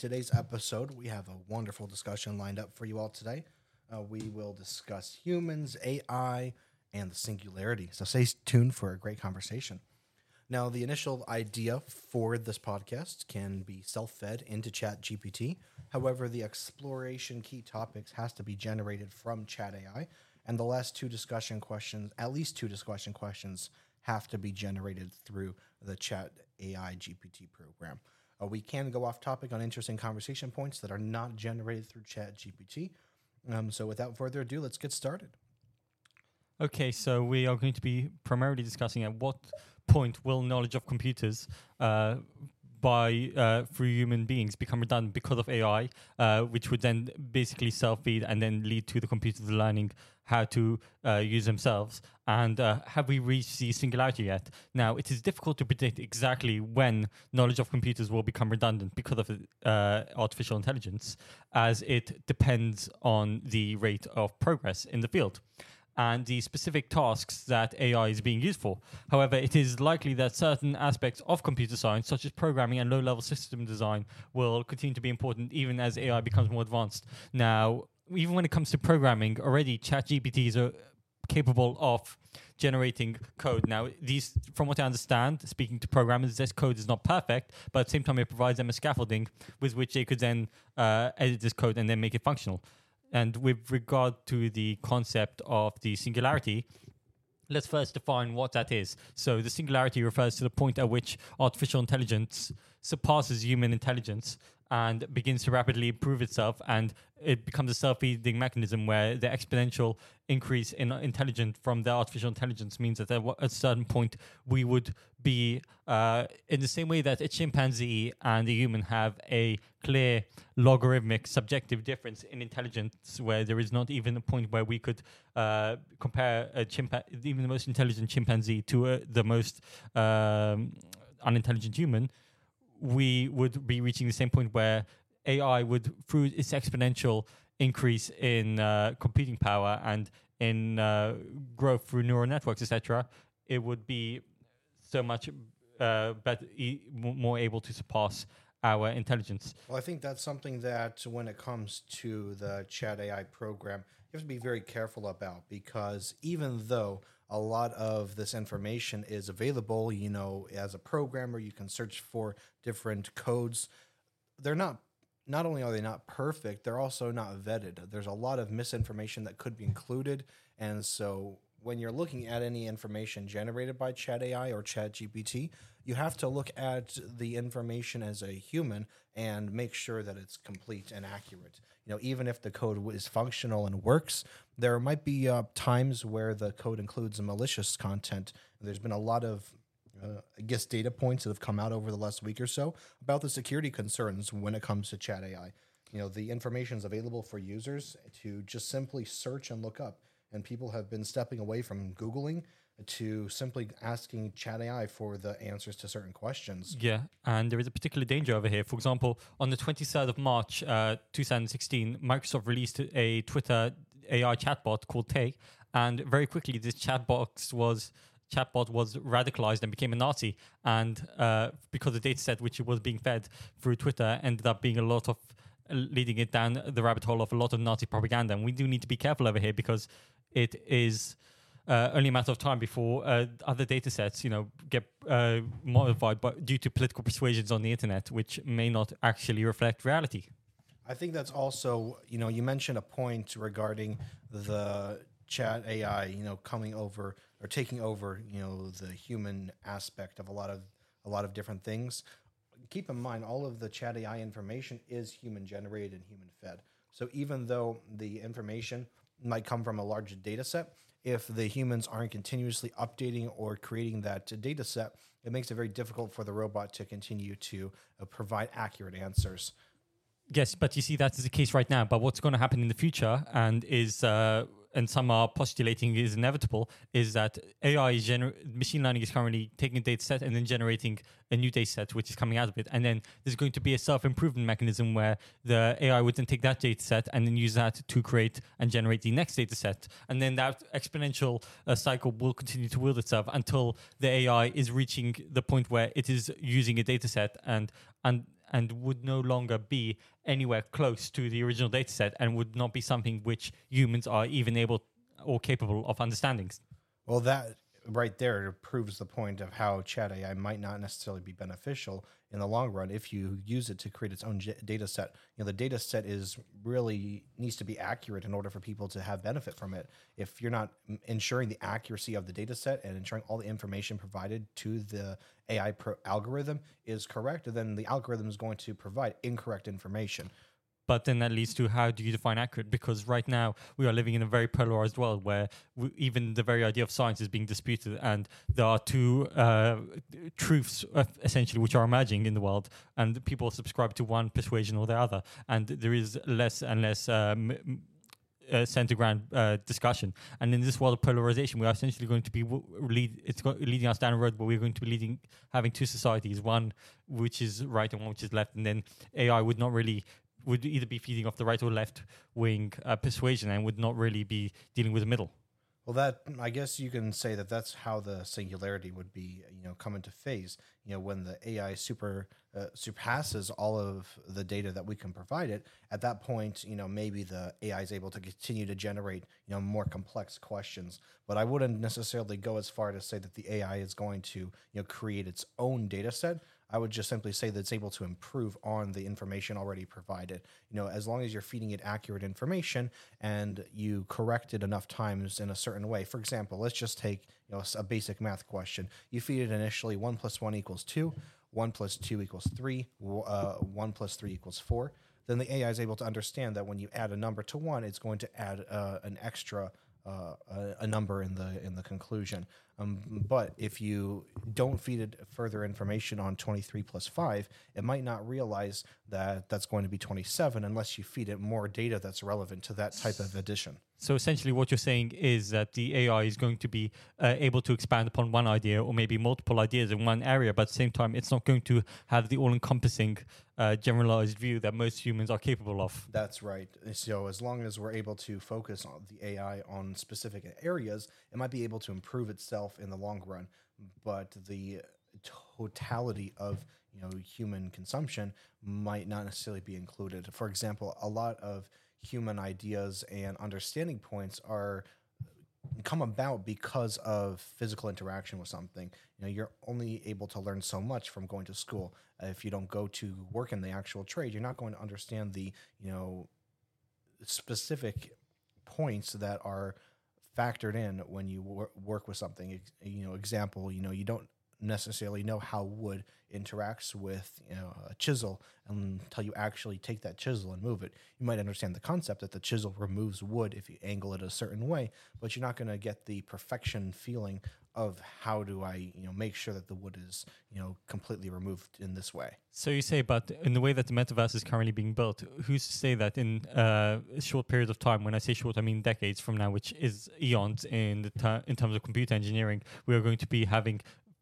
today's episode, we have a wonderful discussion lined up for you all today. Uh, we will discuss humans, AI, and the singularity. So stay tuned for a great conversation. Now, the initial idea for this podcast can be self fed into Chat GPT. However, the exploration key topics has to be generated from Chat AI. And the last two discussion questions, at least two discussion questions, have to be generated through the Chat AI GPT program. Uh, we can go off topic on interesting conversation points that are not generated through Chat GPT. Um, so, without further ado, let's get started. Okay, so we are going to be primarily discussing at what point will knowledge of computers uh, by uh, through human beings become redundant because of AI, uh, which would then basically self-feed and then lead to the computers learning how to uh, use themselves. And uh, have we reached the singularity yet? Now, it is difficult to predict exactly when knowledge of computers will become redundant because of uh, artificial intelligence, as it depends on the rate of progress in the field and the specific tasks that AI is being used for. However, it is likely that certain aspects of computer science, such as programming and low level system design, will continue to be important even as AI becomes more advanced. Now, even when it comes to programming, already ChatGPTs are capable of generating code. Now, these, from what I understand, speaking to programmers, this code is not perfect, but at the same time, it provides them a scaffolding with which they could then uh, edit this code and then make it functional. And with regard to the concept of the singularity, let's first define what that is. So, the singularity refers to the point at which artificial intelligence surpasses human intelligence and begins to rapidly improve itself and it becomes a self-feeding mechanism where the exponential increase in intelligence from the artificial intelligence means that at a certain point we would be uh, in the same way that a chimpanzee and a human have a clear logarithmic subjective difference in intelligence where there is not even a point where we could uh, compare a chimpanzee even the most intelligent chimpanzee to uh, the most um, unintelligent human we would be reaching the same point where AI would, through its exponential increase in uh, computing power and in uh, growth through neural networks, etc., it would be so much uh, better, e- more able to surpass our intelligence. Well, I think that's something that when it comes to the Chat AI program, you have to be very careful about because even though a lot of this information is available. You know, as a programmer, you can search for different codes. They're not not only are they not perfect, they're also not vetted. There's a lot of misinformation that could be included, and so when you're looking at any information generated by Chat AI or Chat GPT, you have to look at the information as a human and make sure that it's complete and accurate. You know, even if the code is functional and works, there might be uh, times where the code includes malicious content. There's been a lot of uh, I guess data points that have come out over the last week or so about the security concerns when it comes to chat AI. You know, the information is available for users to just simply search and look up and people have been stepping away from Googling to simply asking Chat AI for the answers to certain questions. Yeah, and there is a particular danger over here. For example, on the 23rd of March, uh, 2016, Microsoft released a Twitter AI chatbot called Tay, and very quickly this chatbot was chatbot was radicalized and became a Nazi, and uh, because the data set which it was being fed through Twitter ended up being a lot of leading it down the rabbit hole of a lot of Nazi propaganda. And we do need to be careful over here because it is uh, only a matter of time before uh, other data sets, you know, get uh, modified but due to political persuasions on the internet, which may not actually reflect reality. I think that's also, you know, you mentioned a point regarding the chat AI, you know, coming over or taking over, you know, the human aspect of a lot of a lot of different things. Keep in mind, all of the chat AI information is human generated and human fed. So even though the information might come from a large data set. If the humans aren't continuously updating or creating that data set, it makes it very difficult for the robot to continue to uh, provide accurate answers. Yes, but you see that is the case right now. But what's going to happen in the future, and is uh, and some are postulating is inevitable, is that AI gener- machine learning is currently taking a data set and then generating a new data set which is coming out of it. And then there's going to be a self improvement mechanism where the AI would then take that data set and then use that to create and generate the next data set. And then that exponential uh, cycle will continue to wield itself until the AI is reaching the point where it is using a data set and and and would no longer be anywhere close to the original data set and would not be something which humans are even able or capable of understanding. Well, that right there proves the point of how chat AI might not necessarily be beneficial in the long run if you use it to create its own j- data set. You know, the data set is really needs to be accurate in order for people to have benefit from it. If you're not ensuring the accuracy of the data set and ensuring all the information provided to the AI pro- algorithm is correct, then the algorithm is going to provide incorrect information. but then that leads to how do you define accurate because right now we are living in a very polarized world where w even the very idea of science is being disputed and there are two uh, truths uh, essentially which are emerging in the world and people subscribe to one persuasion or the other and there is less and less um, uh, center ground uh, discussion. And in this world of polarization, we are essentially going to be lead. It's leading us down a road where we're going to be leading, having two societies: one which is right and one which is left. And then AI would not really would either be feeding off the right or left wing uh, persuasion and would not really be dealing with the middle. Well, that I guess you can say that that's how the singularity would be, you know, come into phase. You know, when the AI super uh, surpasses all of the data that we can provide it, at that point, you know, maybe the AI is able to continue to generate, you know, more complex questions. But I wouldn't necessarily go as far to say that the AI is going to, you know, create its own data set. I would just simply say that it's able to improve on the information already provided. You know, as long as you're feeding it accurate information and you correct it enough times in a certain way. For example, let's just take you know a basic math question. You feed it initially one plus one equals two, one plus two equals three, uh, one plus three equals four. Then the AI is able to understand that when you add a number to one, it's going to add uh, an extra uh, a, a, number in the in the conclusion. Um, but if you don't feed it further information on 23 plus 5, it might not realize that that's going to be 27 unless you feed it more data that's relevant to that type of addition. So essentially, what you're saying is that the AI is going to be uh, able to expand upon one idea or maybe multiple ideas in one area, but at the same time, it's not going to have the all-encompassing uh, generalized view that most humans are capable of. That's right. So as long as we're able to focus on the AI on specific areas, it might be able to improve itself in the long run. But the totality of you know human consumption might not necessarily be included. For example, a lot of human ideas and understanding points are come about because of physical interaction with something. You know, you're only able to learn so much from going to school. If you don't go to work in the actual trade, you're not going to understand the, you know, specific points that are factored in when you wor- work with something. You know, example, you know, you don't necessarily know how wood interacts with you know, a chisel until you actually take that chisel and move it. You might understand the concept that the chisel removes wood if you angle it a certain way, but you're not going to get the perfection feeling of how do I, you know, make sure that the wood is, you know, completely removed in this way. So you say, but in the way that the metaverse is currently being built, who's to say that in uh, a short period of time, when I say short, I mean decades from now, which is eons in the ter- in terms of computer engineering, we are going to be having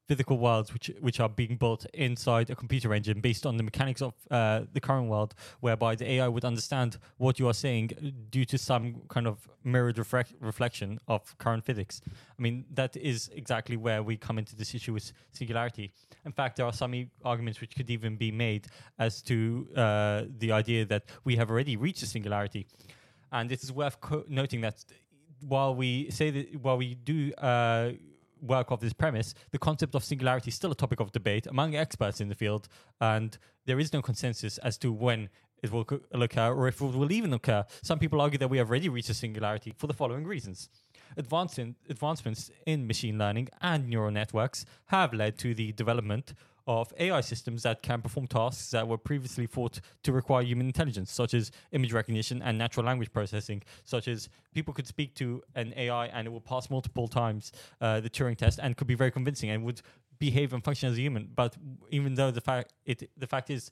physical worlds which which are being built inside a computer engine based on the mechanics of uh, the current world, whereby the AI would understand what you are saying due to some kind of mirrored reflect- reflection of current physics. I mean, that is exactly where we come into this issue with singularity. In fact, there are some e- arguments which could even be made as to uh, the idea that we have already reached a singularity, and it is worth co- noting that while we say that while we do uh, work off this premise, the concept of singularity is still a topic of debate among experts in the field, and there is no consensus as to when it will occur or if it will even occur. Some people argue that we have already reached a singularity for the following reasons. Advancing, advancements in machine learning and neural networks have led to the development of AI systems that can perform tasks that were previously thought to require human intelligence, such as image recognition and natural language processing, such as people could speak to an AI and it would pass multiple times uh, the Turing test and could be very convincing and would behave and function as a human. But even though the fact it the fact is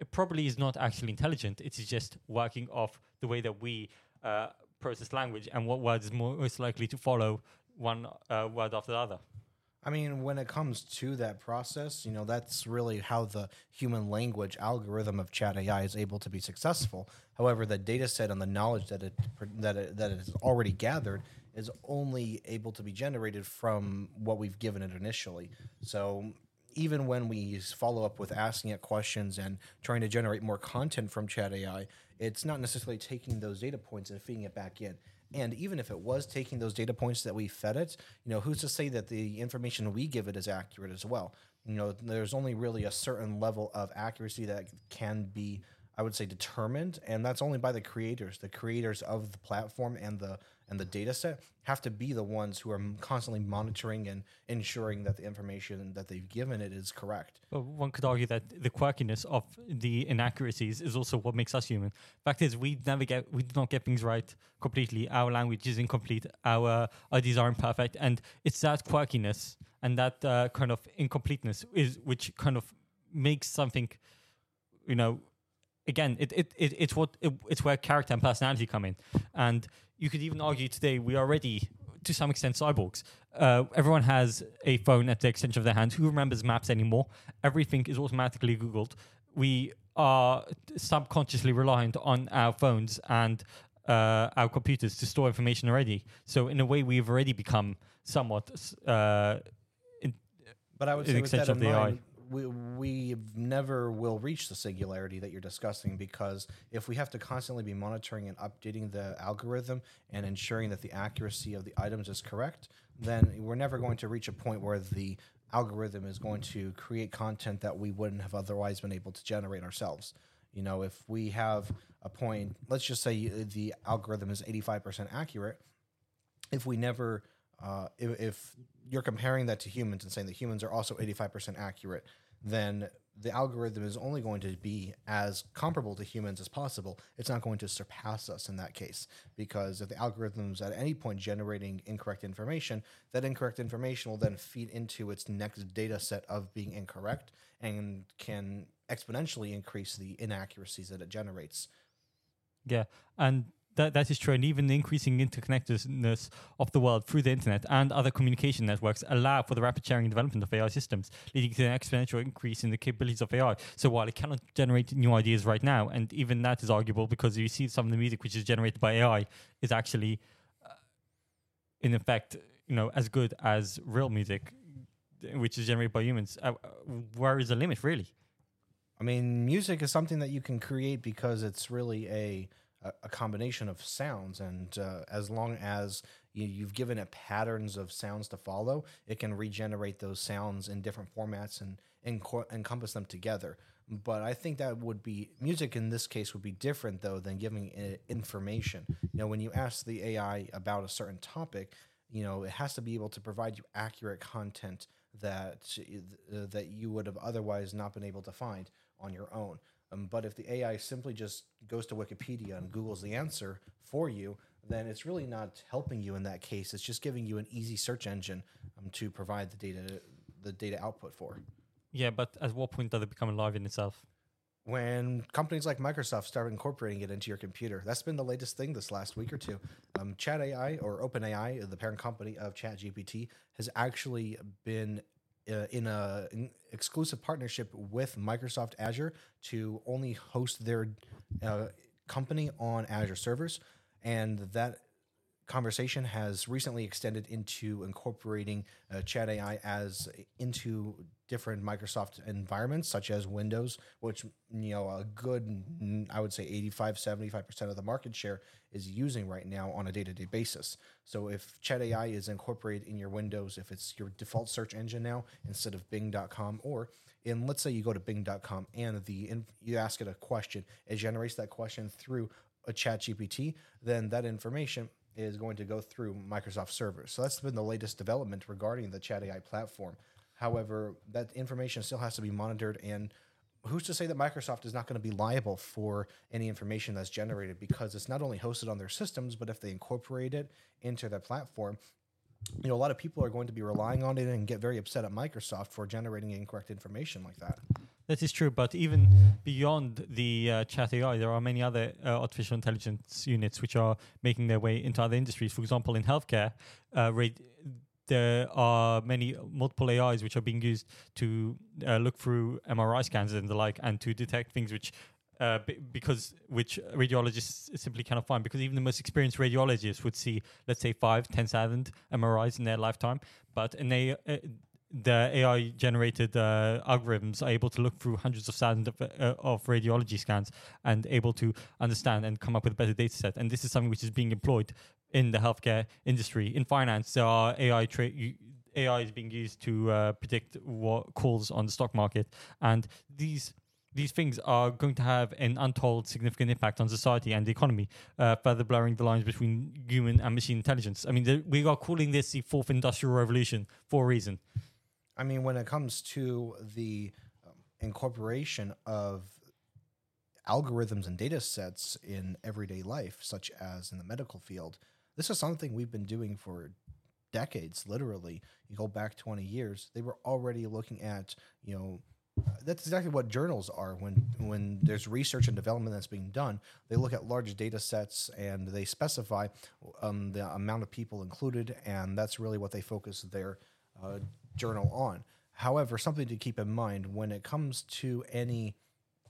it probably is not actually intelligent, it is just working off the way that we uh, process language and what word is most likely to follow one uh, word after the other. I mean, when it comes to that process, you know, that's really how the human language algorithm of chat AI is able to be successful. However, the data set and the knowledge that it that it, that it has already gathered is only able to be generated from what we've given it initially. So, even when we follow up with asking it questions and trying to generate more content from Chat AI, it's not necessarily taking those data points and feeding it back in. And even if it was taking those data points that we fed it, you know, who's to say that the information we give it is accurate as well? You know, there's only really a certain level of accuracy that can be, I would say, determined, and that's only by the creators. The creators of the platform and the and the data set have to be the ones who are constantly monitoring and ensuring that the information that they've given it is correct. Well, one could argue that the quirkiness of the inaccuracies is also what makes us human. Fact is, we never get, we do not get things right completely. Our language is incomplete. Our ideas are imperfect, and it's that quirkiness and that uh, kind of incompleteness is which kind of makes something, you know, again, it, it, it it's what it, it's where character and personality come in, and you could even argue today we are already to some extent cyborgs. Uh, everyone has a phone at the extension of their hand. Who remembers maps anymore? Everything is automatically Googled. We are subconsciously reliant on our phones and uh, our computers to store information already. So in a way, we've already become somewhat. Uh, in, But I would say with that in of the AI. mind, we, we never will reach the singularity that you're discussing because if we have to constantly be monitoring and updating the algorithm and ensuring that the accuracy of the items is correct, then we're never going to reach a point where the algorithm is going to create content that we wouldn't have otherwise been able to generate ourselves. You know, if we have a point, let's just say the algorithm is 85% accurate, if we never uh, if, if you're comparing that to humans and saying that humans are also 85% accurate then the algorithm is only going to be as comparable to humans as possible. It's not going to surpass us in that case because if the algorithm's at any point generating incorrect information that incorrect information will then feed into its next data set of being incorrect and can exponentially increase the inaccuracies that it generates. Yeah, and that that is true. And even the increasing interconnectedness of the world through the internet and other communication networks allow for the rapid sharing and development of AI systems, leading to an exponential increase in the capabilities of AI. So while it cannot generate new ideas right now, and even that is arguable because you see some of the music which is generated by AI is actually, uh, in effect, you know, as good as real music, which is generated by humans. Uh, where is the limit, really? I mean, music is something that you can create because it's really a a, combination of sounds, and uh, as long as you, you've given it patterns of sounds to follow, it can regenerate those sounds in different formats and enco- encompass them together. But I think that would be music in this case would be different though than giving it information. You know, when you ask the AI about a certain topic, you know, it has to be able to provide you accurate content that uh, that you would have otherwise not been able to find on your own. Um, but if the AI simply just goes to Wikipedia and Google's the answer for you, then it's really not helping you in that case. It's just giving you an easy search engine um, to provide the data the data output for. Yeah, but at what point does it become alive in itself? when companies like Microsoft start incorporating it into your computer. That's been the latest thing this last week or two. Um, Chat AI or OpenAI, the parent company of ChatGPT, has actually been uh, in an exclusive partnership with Microsoft Azure to only host their uh, company on Azure servers, and that conversation has recently extended into incorporating uh, chat ai as into different microsoft environments such as windows which you know a good i would say 85 75% of the market share is using right now on a day-to-day basis so if chat ai is incorporated in your windows if it's your default search engine now instead of bing.com or and let's say you go to bing.com and the you ask it a question it generates that question through a chat gpt then that information is going to go through Microsoft servers. So that's been the latest development regarding the Chat AI platform. However, that information still has to be monitored and who's to say that Microsoft is not going to be liable for any information that's generated because it's not only hosted on their systems, but if they incorporate it into their platform, you know, a lot of people are going to be relying on it and get very upset at Microsoft for generating incorrect information like that. That is true, but even beyond the uh, chat AI, there are many other uh, artificial intelligence units which are making their way into other industries. For example, in healthcare, uh, there are many multiple AIs which are being used to uh, look through MRI scans and the like, and to detect things which. Uh, because which radiologists simply cannot find because even the most experienced radiologists would see let's say five ten thousand MRIs in their lifetime but an AI, uh, the AI generated uh, algorithms are able to look through hundreds of thousands of, uh, of radiology scans and able to understand and come up with a better data set. And this is something which is being employed in the healthcare industry. In finance, there are AI tra- AI is being used to uh, predict what calls on the stock market, and these these things are going to have an untold significant impact on society and the economy, uh, further blurring the lines between human and machine intelligence. I mean, the, we are calling this the fourth industrial revolution for a reason. I mean, when it comes to the um, incorporation of algorithms and data sets in everyday life, such as in the medical field, this is something we've been doing for decades, literally. You go back 20 years, they were already looking at, you know, that's exactly what journals are when when there's research and development that's being done they look at large data sets and they specify um, the amount of people included and that's really what they focus their uh, journal on however something to keep in mind when it comes to any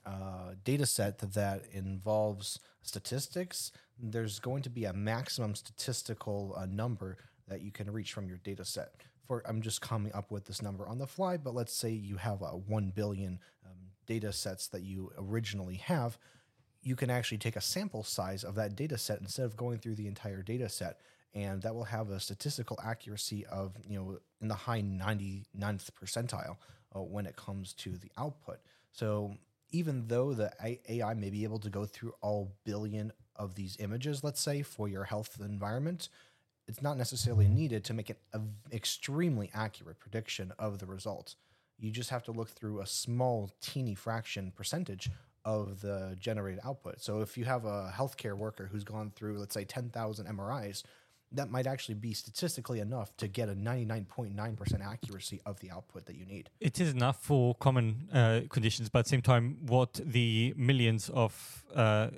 uh, data set that involves statistics there's going to be a maximum statistical uh, number that you can reach from your data set for I'm just coming up with this number on the fly, but let's say you have a 1 billion um, data sets that you originally have, you can actually take a sample size of that data set instead of going through the entire data set. And that will have a statistical accuracy of, you know, in the high 99th percentile uh, when it comes to the output. So even though the AI may be able to go through all billion of these images, let's say, for your health environment, it's not necessarily needed to make an extremely accurate prediction of the results. You just have to look through a small, teeny fraction percentage of the generated output. So if you have a healthcare worker who's gone through, let's say, 10,000 MRIs, that might actually be statistically enough to get a 99.9% accuracy of the output that you need. It is enough for common uh, conditions, but at the same time, what the millions of uh,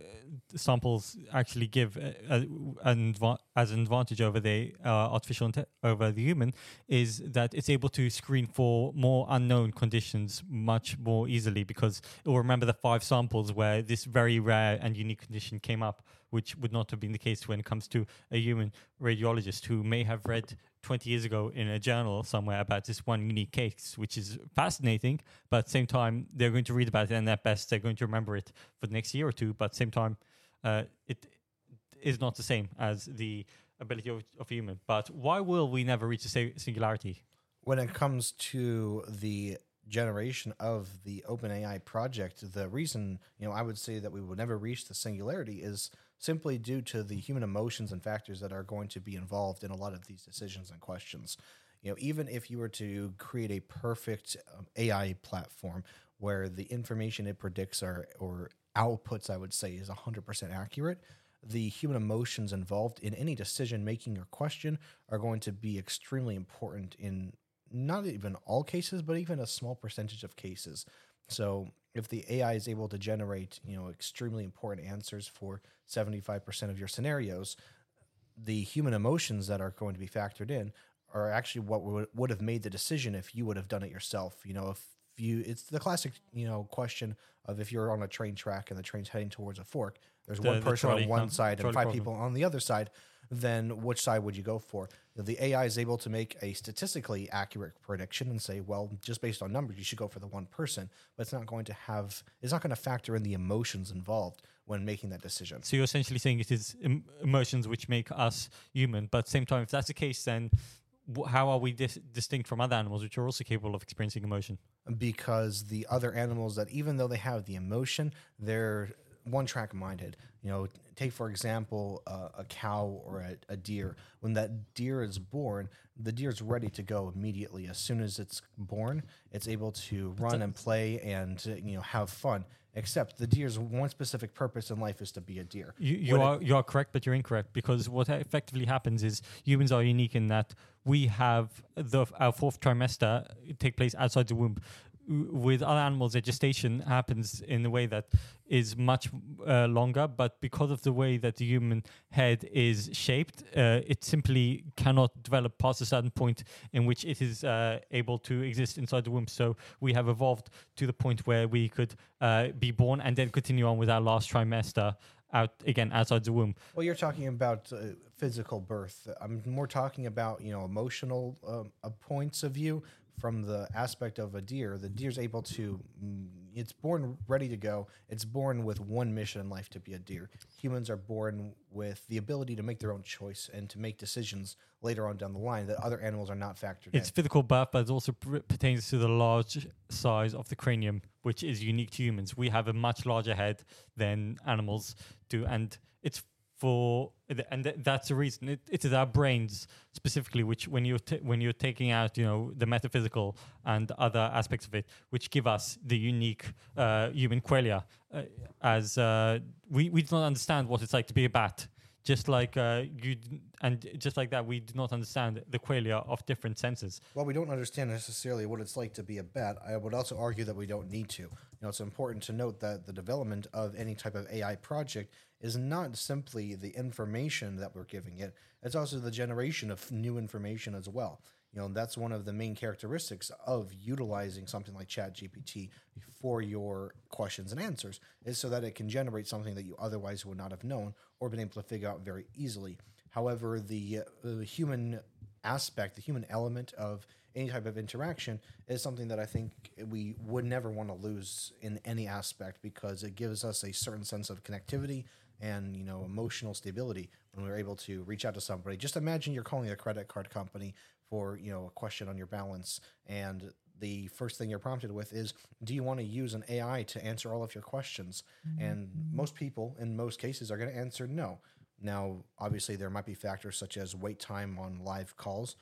samples actually give uh, an as an advantage over the uh, artificial inte- over the human is that it's able to screen for more unknown conditions much more easily because it will remember the five samples where this very rare and unique condition came up which would not have been the case when it comes to a human radiologist who may have read 20 years ago in a journal somewhere about this one unique case, which is fascinating. But at the same time, they're going to read about it, and at best, they're going to remember it for the next year or two. But at the same time, uh, it is not the same as the ability of, of human. But why will we never reach a singularity? When it comes to the generation of the OpenAI project, the reason you know I would say that we would never reach the singularity is simply due to the human emotions and factors that are going to be involved in a lot of these decisions and questions. You know, even if you were to create a perfect um, AI platform where the information it predicts are or outputs, I would say, is 100% accurate, the human emotions involved in any decision making or question are going to be extremely important in not even all cases, but even a small percentage of cases. So if the AI is able to generate, you know, extremely important answers for 75% of your scenarios, the human emotions that are going to be factored in are actually what would, would have made the decision if you would have done it yourself. You know, if you, it's the classic, you know, question of if you're on a train track and the train's heading towards a fork, there's the, one person on one side and five problem. people on the other side then which side would you go for? The AI is able to make a statistically accurate prediction and say, well, just based on numbers, you should go for the one person, but it's not going to have, it's not going to factor in the emotions involved when making that decision. So you're essentially saying it is em- emotions which make us human, but at the same time, if that's the case, then how are we dis- distinct from other animals which are also capable of experiencing emotion? Because the other animals that, even though they have the emotion, they're one track minded. You know, take for example uh, a cow or a, a, deer. When that deer is born, the deer is ready to go immediately. As soon as it's born, it's able to run and play and you know have fun. Except the deer's one specific purpose in life is to be a deer. You, you are it, you are correct, but you're incorrect because what effectively happens is humans are unique in that we have the our fourth trimester take place outside the womb with other animals, their gestation happens in a way that is much uh, longer, but because of the way that the human head is shaped, uh, it simply cannot develop past a certain point in which it is uh, able to exist inside the womb. So we have evolved to the point where we could uh, be born and then continue on with our last trimester out again outside the womb. Well, you're talking about uh, physical birth. I'm more talking about you know emotional um, uh, points of view from the aspect of a deer, the deer's able to, mm, it's born ready to go. It's born with one mission in life to be a deer. Humans are born with the ability to make their own choice and to make decisions later on down the line that other animals are not factored It's in. physical birth, but it also pr- pertains to the large size of the cranium, which is unique to humans. We have a much larger head than animals do, and it's for and th- that's the reason. It, it is our brains specifically, which when you're ta when you're taking out, you know, the metaphysical and other aspects of it, which give us the unique uh, human qualia. Uh, as uh, we we do not understand what it's like to be a bat just like uh, you and just like that we do not understand the qualia of different senses While we don't understand necessarily what it's like to be a bat, I would also argue that we don't need to. You know, it's important to note that the development of any type of AI project is not simply the information that we're giving it; it's also the generation of new information as well. You know, that's one of the main characteristics of utilizing something like ChatGPT for your questions and answers, is so that it can generate something that you otherwise would not have known or been able to figure out very easily. However, the, uh, the human aspect, the human element of any type of interaction is something that I think we would never want to lose in any aspect because it gives us a certain sense of connectivity and you know emotional stability when we're able to reach out to somebody. Just imagine you're calling a credit card company for you know a question on your balance and the first thing you're prompted with is do you want to use an AI to answer all of your questions? Mm-hmm. And most people in most cases are going to answer no. Now, obviously, there might be factors such as wait time on live calls.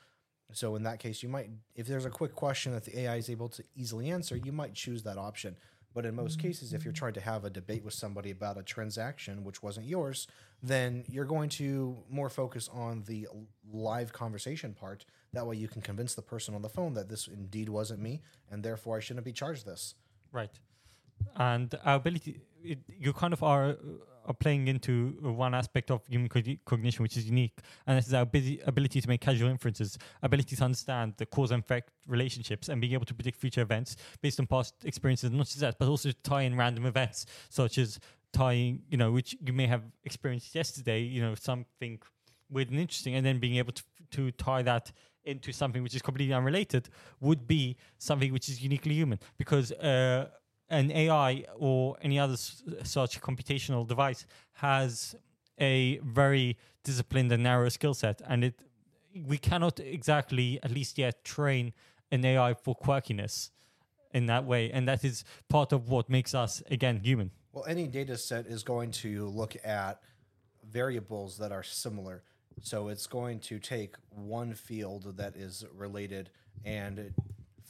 So, in that case, you might, if there's a quick question that the AI is able to easily answer, you might choose that option. But in most cases, if mm. you're trying to have a debate with somebody about a transaction which wasn't yours, then you're going to more focus on the live conversation part. That way, you can convince the person on the phone that this indeed wasn't me, and therefore I shouldn't be charged this. right and our ability it, you kind of are uh, are playing into one aspect of human cognition which is unique and this is our ability to make casual inferences ability to understand the cause and effect relationships and being able to predict future events based on past experiences not just that but also to tie in random events such as tying you know which you may have experienced yesterday you know something weird and interesting and then being able to, to tie that into something which is completely unrelated would be something which is uniquely human. Because uh, an AI or any other such computational device has a very disciplined and narrow skill set, and it we cannot exactly, at least yet, train an AI for quirkiness in that way, and that is part of what makes us again human. Well, any data set is going to look at variables that are similar. So it's going to take one field that is related and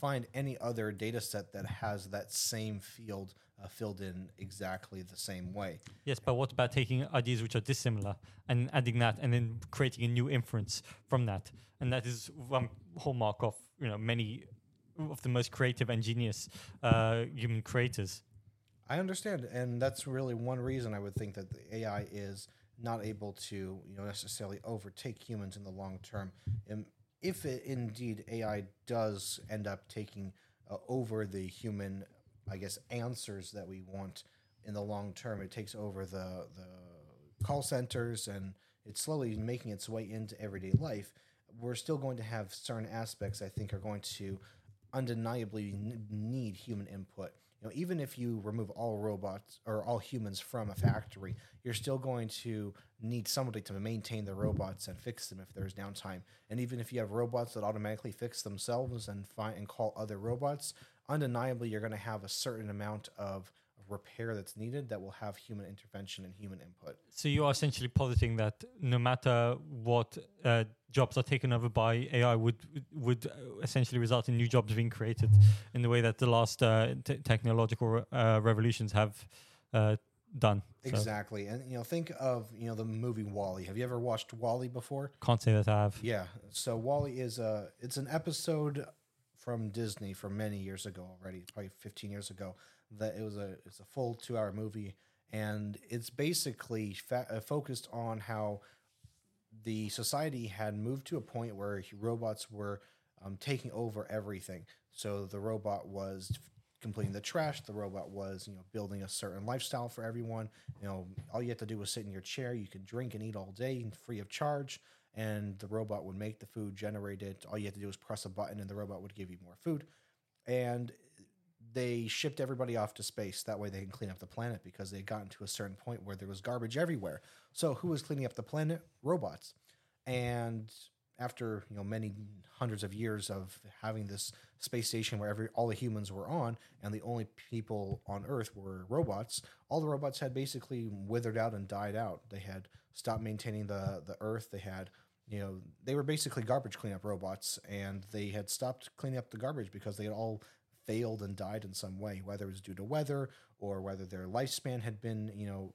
find any other data set that has that same field uh, filled in exactly the same way. Yes, but what about taking ideas which are dissimilar and adding that, and then creating a new inference from that? And that is one hallmark of you know many of the most creative and genius uh, human creators. I understand, and that's really one reason I would think that the AI is not able to, you know, necessarily overtake humans in the long term. And if it indeed AI does end up taking uh, over the human, I guess, answers that we want in the long term, it takes over the the call centers and it's slowly making its way into everyday life. We're still going to have certain aspects I think are going to undeniably need human input. You know, even if you remove all robots or all humans from a factory, you're still going to need somebody to maintain the robots and fix them if there's downtime. And even if you have robots that automatically fix themselves and find and call other robots, undeniably you're going to have a certain amount of repair that's needed that will have human intervention and human input. So you are essentially positing that no matter what uh, jobs are taken over by AI, would would essentially result in new jobs being created in the way that the last uh, t- technological uh, revolutions have uh, done. So Exactly. And you know, think of, you know, the movie WALL-E. Have you ever watched WALL-E before? can't say that I have. Yeah. So WALL-E is a it's an episode from Disney from many years ago already. It's probably 15 years ago. That it was a it's a full two hour movie, and it's basically fa- uh, focused on how the society had moved to a point where robots were um, taking over everything. So the robot was completing the trash. The robot was, you know, building a certain lifestyle for everyone. You know, all you have to do was sit in your chair. You can drink and eat all day free of charge. and the robot would make the food, generate it. All you had to do was press a button, and the robot would give you more food. And they shipped everybody off to space. That way they can clean up the planet because they had gotten to a certain point where there was garbage everywhere. So who was cleaning up the planet? Robots. And after you know many hundreds of years of having this space station where every all the humans were on and the only people on earth were robots all the robots had basically withered out and died out they had stopped maintaining the the earth they had you know they were basically garbage cleanup robots and they had stopped cleaning up the garbage because they had all failed and died in some way whether it was due to weather or whether their lifespan had been you know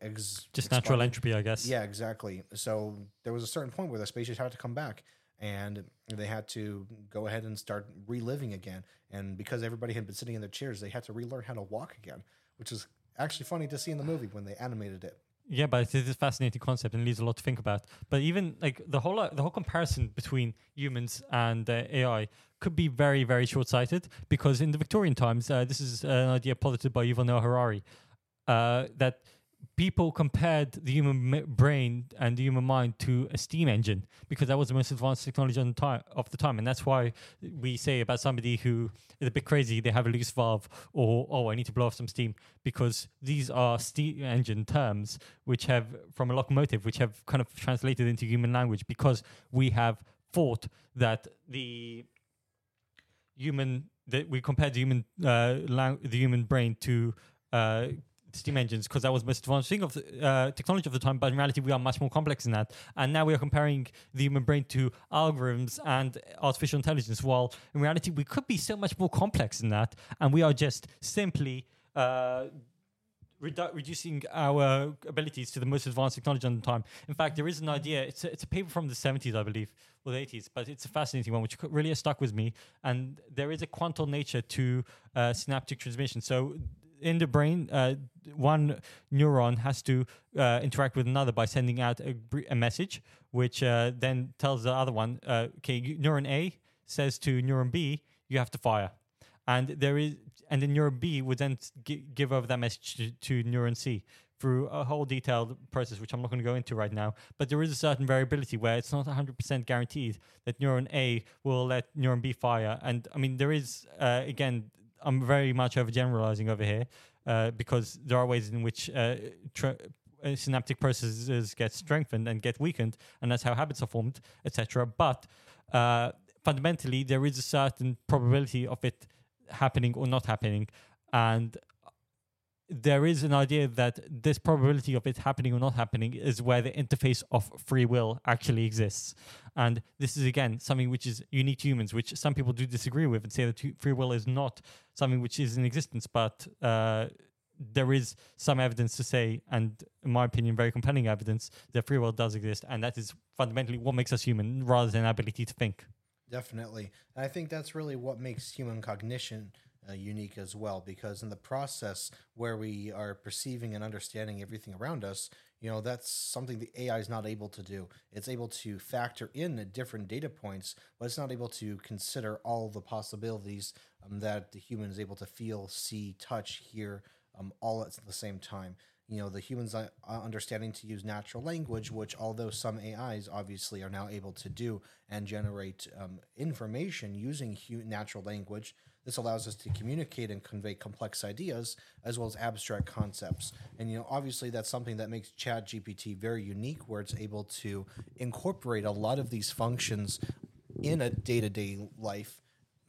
ex- Just natural entropy, I guess. Yeah, exactly. So there was a certain point where the spaceships had to come back and they had to go ahead and start reliving again. And because everybody had been sitting in their chairs, they had to relearn how to walk again, which is actually funny to see in the movie when they animated it. Yeah, but it is a fascinating concept and leaves a lot to think about. But even like the whole uh, the whole comparison between humans and uh, AI could be very very short sighted because in the Victorian times, uh, this is an idea posited by Yuval Noah Harari uh, that people compared the human brain and the human mind to a steam engine because that was the most advanced technology the time of the time, and that's why we say about somebody who is a bit crazy, they have a loose valve, or oh, I need to blow off some steam, because these are steam engine terms which have from a locomotive, which have kind of translated into human language because we have thought that the human that we compared the human uh, lang- the human brain to uh, steam engines because that was most advanced thing of the, uh, technology of the time. But in reality, we are much more complex than that. And now we are comparing the human brain to algorithms and artificial intelligence. While in reality, we could be so much more complex than that, and we are just simply. Uh, redu- reducing our abilities to the most advanced technology on the time. In fact, there is an idea. It's a, it's a paper from the 70s, I believe, or the 80s, but it's a fascinating one, which really stuck with me. And there is a quantal nature to uh, synaptic transmission. So in the brain, uh, one neuron has to uh, interact with another by sending out a, a message, which uh, then tells the other one, uh, okay, neuron A says to neuron B, you have to fire and there is and then neuron B would then gi- give over that message to, to neuron C through a whole detailed process, which I'm not going to go into right now. But there is a certain variability where it's not 100% guaranteed that neuron A will let neuron B fire. And I mean, there is uh, again, I'm very much overgeneralizing over here uh, because there are ways in which uh, tra- uh, synaptic processes get strengthened and get weakened, and that's how habits are formed, etc. But uh, fundamentally, there is a certain probability of it happening or not happening, and there is an idea that this probability of it happening or not happening is where the interface of free will actually exists. And this is again something which is unique to humans, which some people do disagree with and say that free will is not something which is in existence, but uh, there is some evidence to say, and in my opinion, very compelling evidence that free will does exist, and that is fundamentally what makes us human, rather than ability to think. Definitely. And I think that's really what makes human cognition uh, unique as well, because in the process where we are perceiving and understanding everything around us, you know, that's something the AI is not able to do. It's able to factor in different data points, but it's not able to consider all the possibilities um, that the human is able to feel, see, touch, hear, um, all at the same time you know the humans uh, uh, understanding to use natural language which although some ais obviously are now able to do and generate um, information using natural language this allows us to communicate and convey complex ideas as well as abstract concepts and you know obviously that's something that makes chat gpt very unique where it's able to incorporate a lot of these functions in a day-to-day life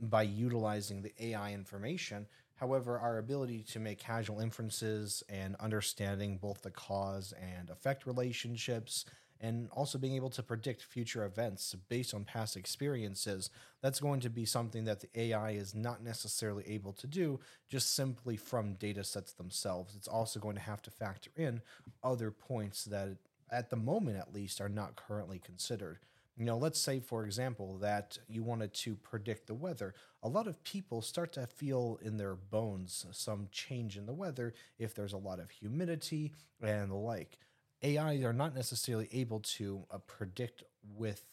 by utilizing the AI information. However, our ability to make casual inferences and understanding both the cause and effect relationships, and also being able to predict future events based on past experiences, that's going to be something that the AI is not necessarily able to do just simply from data sets themselves. It's also going to have to factor in other points that, at the moment at least, are not currently considered. You know, let's say, for example, that you wanted to predict the weather. A lot of people start to feel in their bones some change in the weather if there's a lot of humidity and the like. AI are not necessarily able to uh, predict with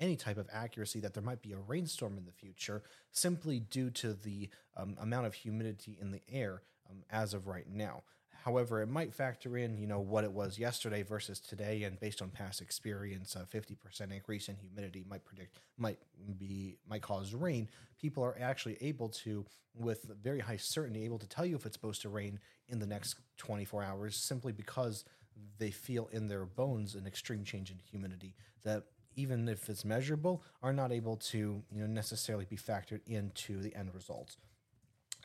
any type of accuracy that there might be a rainstorm in the future simply due to the um, amount of humidity in the air um, as of right now. however, it might factor in, you know, what it was yesterday versus today, and based on past experience, a fifty percent increase in humidity might predict might be might cause rain. People are actually able to, with very high certainty, able to tell you if it's supposed to rain in the next twenty four hours, simply because they feel in their bones an extreme change in humidity that even if it's measurable, are not able to you know necessarily be factored into the end results.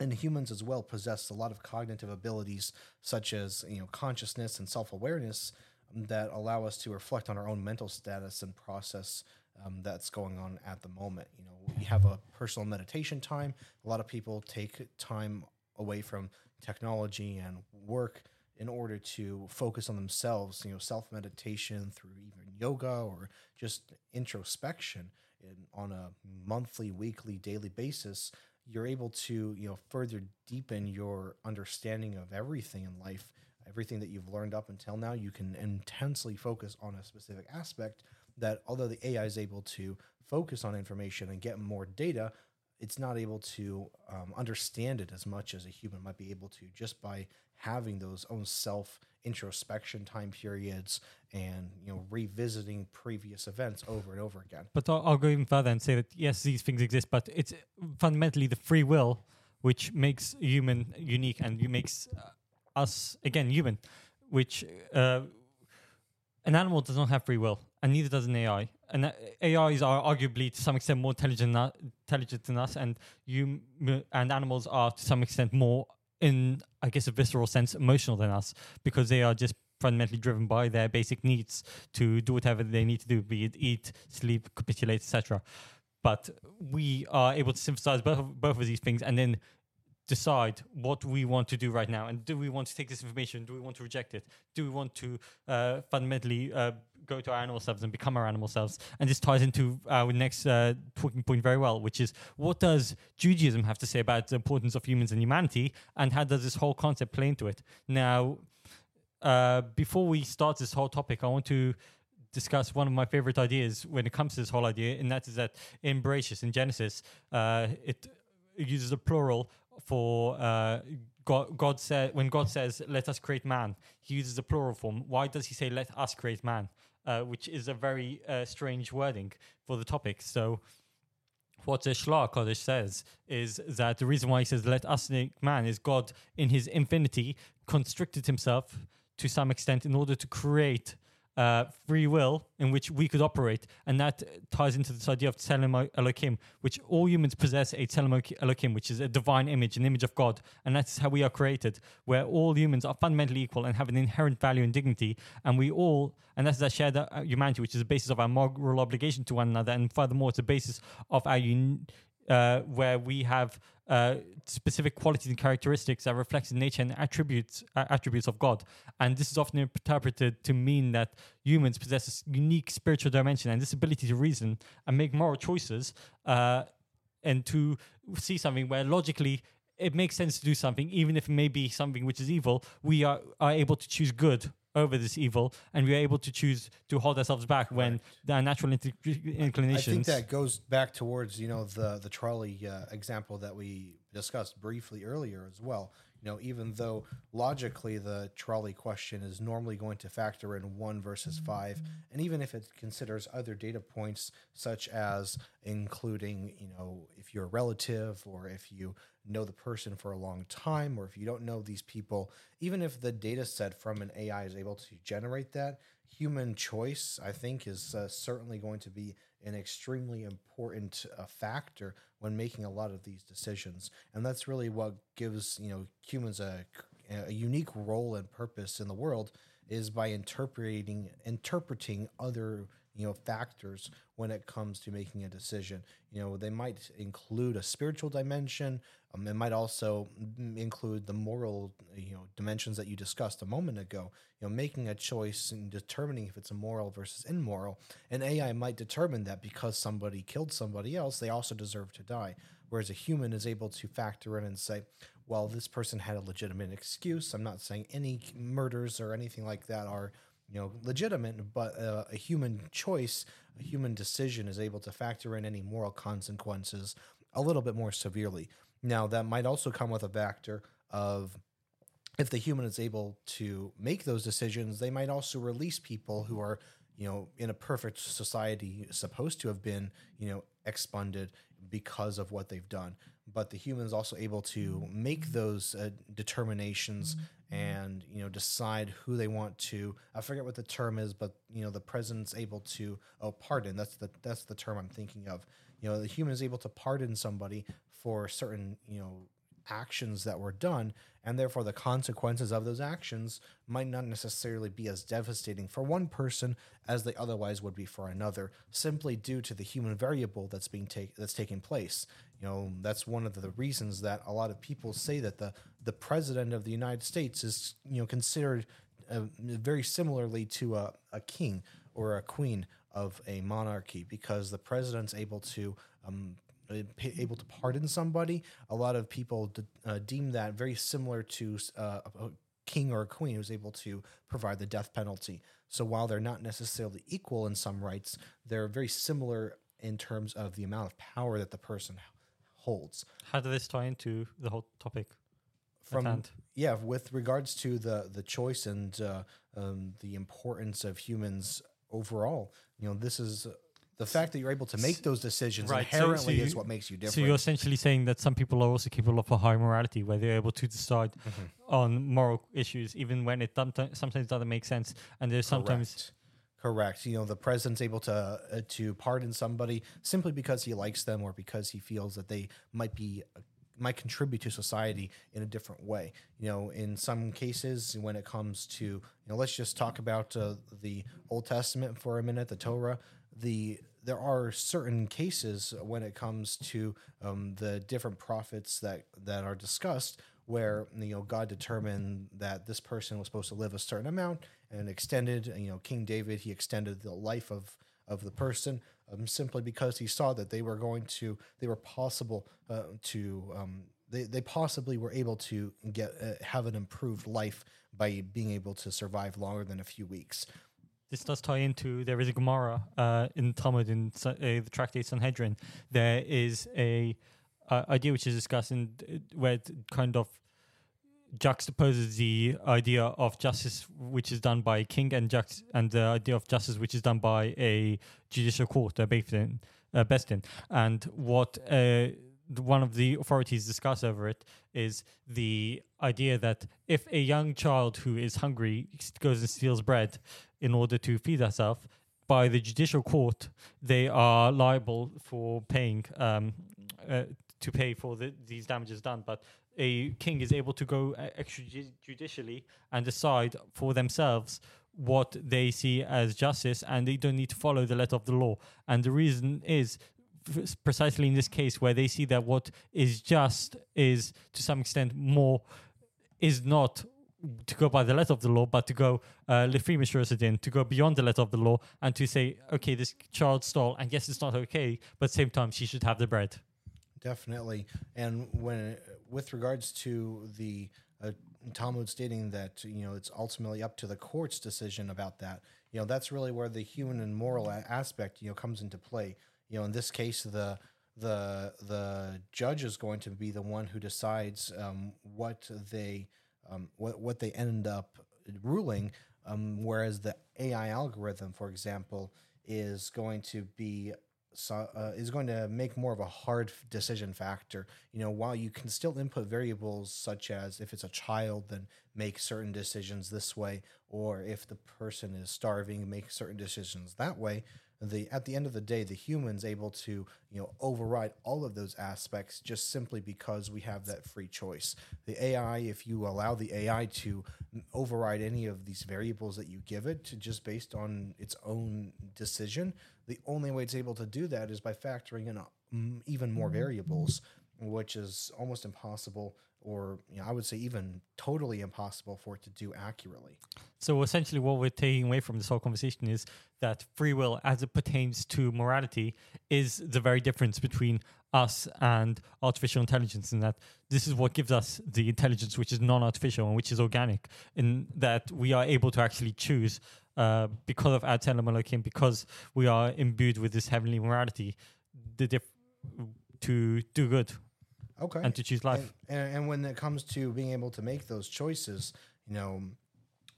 And humans as well possess a lot of cognitive abilities such as you know consciousness and self-awareness um, that allow us to reflect on our own mental status and process um, that's going on at the moment. You know we have a personal meditation time. A lot of people take time away from technology and work in order to focus on themselves you know self meditation through even yoga or just introspection in, on a monthly weekly daily basis you're able to you know further deepen your understanding of everything in life everything that you've learned up until now. You can intensely focus on a specific aspect that although the ai is able to focus on information and get more data it's not able to um, understand it as much as a human might be able to just by having those own self introspection time periods and you know revisiting previous events over and over again But I'll, I'll go even further and say that yes, these things exist, but it's fundamentally the free will which makes human unique and makes uh, us again human, which uh, an animal does not have free will, and neither does an AI. And uh, AIs are arguably to some extent more intelligent, intelligent than us, and you and animals are to some extent more, in I guess a visceral sense, emotional than us because they are just fundamentally driven by their basic needs to do whatever they need to do, be it eat, sleep, capitulate, etc. But we are able to synthesize both of, both of these things and then decide what we want to do right now. And do we want to take this information? Do we want to reject it? Do we want to uh, fundamentally uh, go to our animal selves and become our animal selves? And this ties into our next uh, talking point very well, which is what does Judaism have to say about the importance of humans and humanity? And how does this whole concept play into it? Now, uh, before we start this whole topic, I want to discuss one of my favorite ideas when it comes to this whole idea, and that is that in Bereshit, in Genesis, uh, it uses a plural for uh, God. God said when God says, "Let us create man," He uses a plural form. Why does He say, "Let us create man"? Uh, which is a very uh, strange wording for the topic. So what the Shlah Kodesh says is that the reason why he says let us make man is God in his infinity constricted himself to some extent in order to create uh, free will in which we could operate. And that ties into this idea of Tselem Elohim, which all humans possess a Tselem Elohim, which is a divine image, an image of God. And that's how we are created, where all humans are fundamentally equal and have an inherent value and dignity. And we all, and that's that shared uh, humanity, which is the basis of our moral obligation to one another. And furthermore, it's the basis of our un- uh, where we have uh, specific qualities and characteristics that reflect the nature and attributes uh, attributes of God. And this is often interpreted to mean that humans possess a unique spiritual dimension and this ability to reason and make moral choices uh, and to see something where logically it makes sense to do something, even if it may be something which is evil. We are, are able to choose good over this evil, and we are able to choose to hold ourselves back when our natural inc- inclinations. I think that goes back towards you know the the trolley uh, example that we discussed briefly earlier as well. You know, even though logically the trolley question is normally going to factor in one versus five, and even if it considers other data points such as including, you know, if you're a relative or if you know the person for a long time or if you don't know these people, even if the data set from an AI is able to generate that, human choice, I think, is uh, certainly going to be an extremely important uh, factor when making a lot of these decisions. And that's really what gives you know humans a, a unique role and purpose in the world is by interpreting interpreting other you know factors when it comes to making a decision you know they might include a spiritual dimension um, it might also include the moral you know dimensions that you discussed a moment ago you know making a choice and determining if it's immoral versus immoral. And ai might determine that because somebody killed somebody else they also deserve to die. Whereas a human is able to factor in and say well this person had a legitimate excuse. I'm not saying any murders or anything like that are you know legitimate but uh, a human choice a human decision is able to factor in any moral consequences a little bit more severely now that might also come with a factor of if the human is able to make those decisions, they might also release people who are, you know, in a perfect society supposed to have been, you know, expunged because of what they've done. But the human is also able to make those uh, determinations and you know decide who they want to. I forget what the term is, but you know the president's able to oh pardon. That's the that's the term I'm thinking of. You know the human is able to pardon somebody for certain you know actions that were done, and therefore the consequences of those actions might not necessarily be as devastating for one person as they otherwise would be for another, simply due to the human variable that's being take that's taking place. You know, that's one of the reasons that a lot of people say that the the president of the United States is you know considered uh, very similarly to a, a king or a queen of a monarchy because the president's able to um, able to pardon somebody. A lot of people de- uh, deem that very similar to uh, a king or a queen who's able to provide the death penalty. So while they're not necessarily equal in some rights, they're very similar in terms of the amount of power that the person holds. How does this tie into the whole topic? From yeah, with regards to the the choice and uh, um, the importance of humans overall, you know, this is the fact that you're able to make those decisions Right, so- so inherently is what makes you different. So you're essentially saying that some people are also capable of a high morality, where they're able to decide Mm-hmm. on moral issues, even when it sometimes doesn't make sense. And there's sometimes Correct. Correct. You know, the president's able to uh, to pardon somebody simply because he likes them or because he feels that they might be uh, might contribute to society in a different way. You know, in some cases, when it comes to you know, let's just talk about uh, the Old Testament for a minute, the Torah. The there are certain cases when it comes to um, the different prophets that that are discussed where you know God determined that this person was supposed to live a certain amount and extended you know King David he extended the life of of the person um, simply because he saw that they were going to they were possible uh, to um, they, they possibly were able to get uh, have an improved life by being able to survive longer than a few weeks this does tie into there is a Gemara uh, in Talmud in uh, the tractate Sanhedrin. There is a uh, idea which is discussed in uh, where it kind of juxtaposes the idea of justice which is done by a king and juxt- and the idea of justice which is done by a judicial court, a uh, Beis Din. And what uh, one of the authorities discuss over it is the idea that if a young child who is hungry goes and steals bread in order to feed herself, by the judicial court, they are liable for paying um, uh, to pay for the, these damages done. But a king is able to go uh, extrajudicially and decide for themselves what they see as justice, and they don't need to follow the letter of the law. And the reason is precisely in this case where they see that what is just is to some extent more is not to go by the letter of the law, but to go uh, lifnim mishuras hadin, to go beyond the letter of the law, and to say, okay, this child stole, and yes, it's not okay, but at the same time, she should have the bread. Definitely. And when with regards to the uh, Talmud stating that you know it's ultimately up to the court's decision about that, you know that's really where the human and moral aspect you know comes into play. You know, in this case, the the the judge is going to be the one who decides um, what they um, what what they end up ruling, um, whereas the AI algorithm, for example, is going to be uh, is going to make more of a hard decision factor. You know, while you can still input variables such as if it's a child, then make certain decisions this way, or if the person is starving, make certain decisions that way. The at the end of the day, the human's able to you know override all of those aspects just simply because we have that free choice. The AI, if you allow the AI to override any of these variables that you give it to just based on its own decision, the only way it's able to do that is by factoring in mm, even more variables, which is almost impossible, or you know, I would say even totally impossible for it to do accurately. So essentially, what we're taking away from this whole conversation is that free will, as it pertains to morality, is the very difference between us and artificial intelligence. In that this is what gives us the intelligence which is non-artificial and which is organic, in that we are able to actually choose uh, because of our Elohim, because we are imbued with this heavenly morality, the diff- to do good. Okay. and to choose life. And, and, and when it comes to being able to make those choices, you know,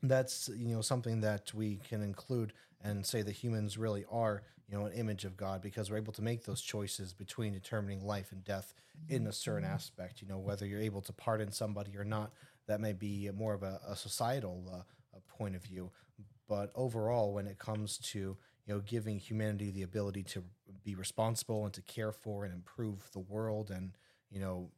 that's you know something that we can include and say that humans really are you know an image of God because we're able to make those choices between determining life and death in a certain aspect. You know, whether you're able to pardon somebody or not, that may be more of a, a societal uh, a point of view. But overall, when it comes to you know giving humanity the ability to be responsible and to care for and improve the world and you know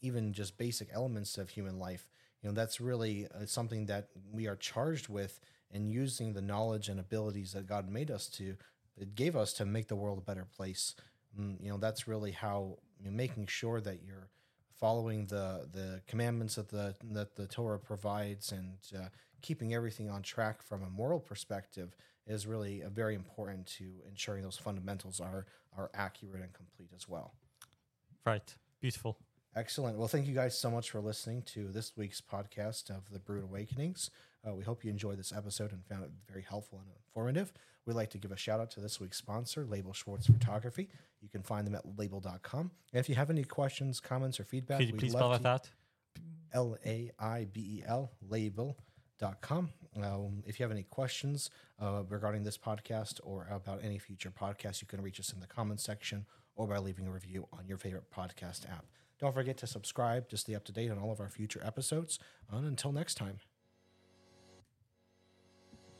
even just basic elements of human life you know that's really uh, something that we are charged with and using the knowledge and abilities that god made us to it gave us to make the world a better place Mm, you know that's really how you know, making sure that you're following the the commandments that the that the torah provides and uh, keeping everything on track from a moral perspective is really uh, very important to ensuring those fundamentals are are accurate and complete as well Right. Beautiful. Excellent. Well, thank you guys so much for listening to this week's podcast of the Brood Awakenings. Uh, we hope you enjoyed this episode and found it very helpful and informative. We'd like to give a shout out to this week's sponsor, Laibel Schwartz Photography. You can find them at laibel.com. And if you have any questions, comments, or feedback, Could you we'd please love spell that? L A I B E L, laibel.com. Um, if you have any questions uh, regarding this podcast or about any future podcast, you can reach us in the comments section or by leaving a review on your favorite podcast app. Don't forget to subscribe to stay up to date on all of our future episodes. And until next time.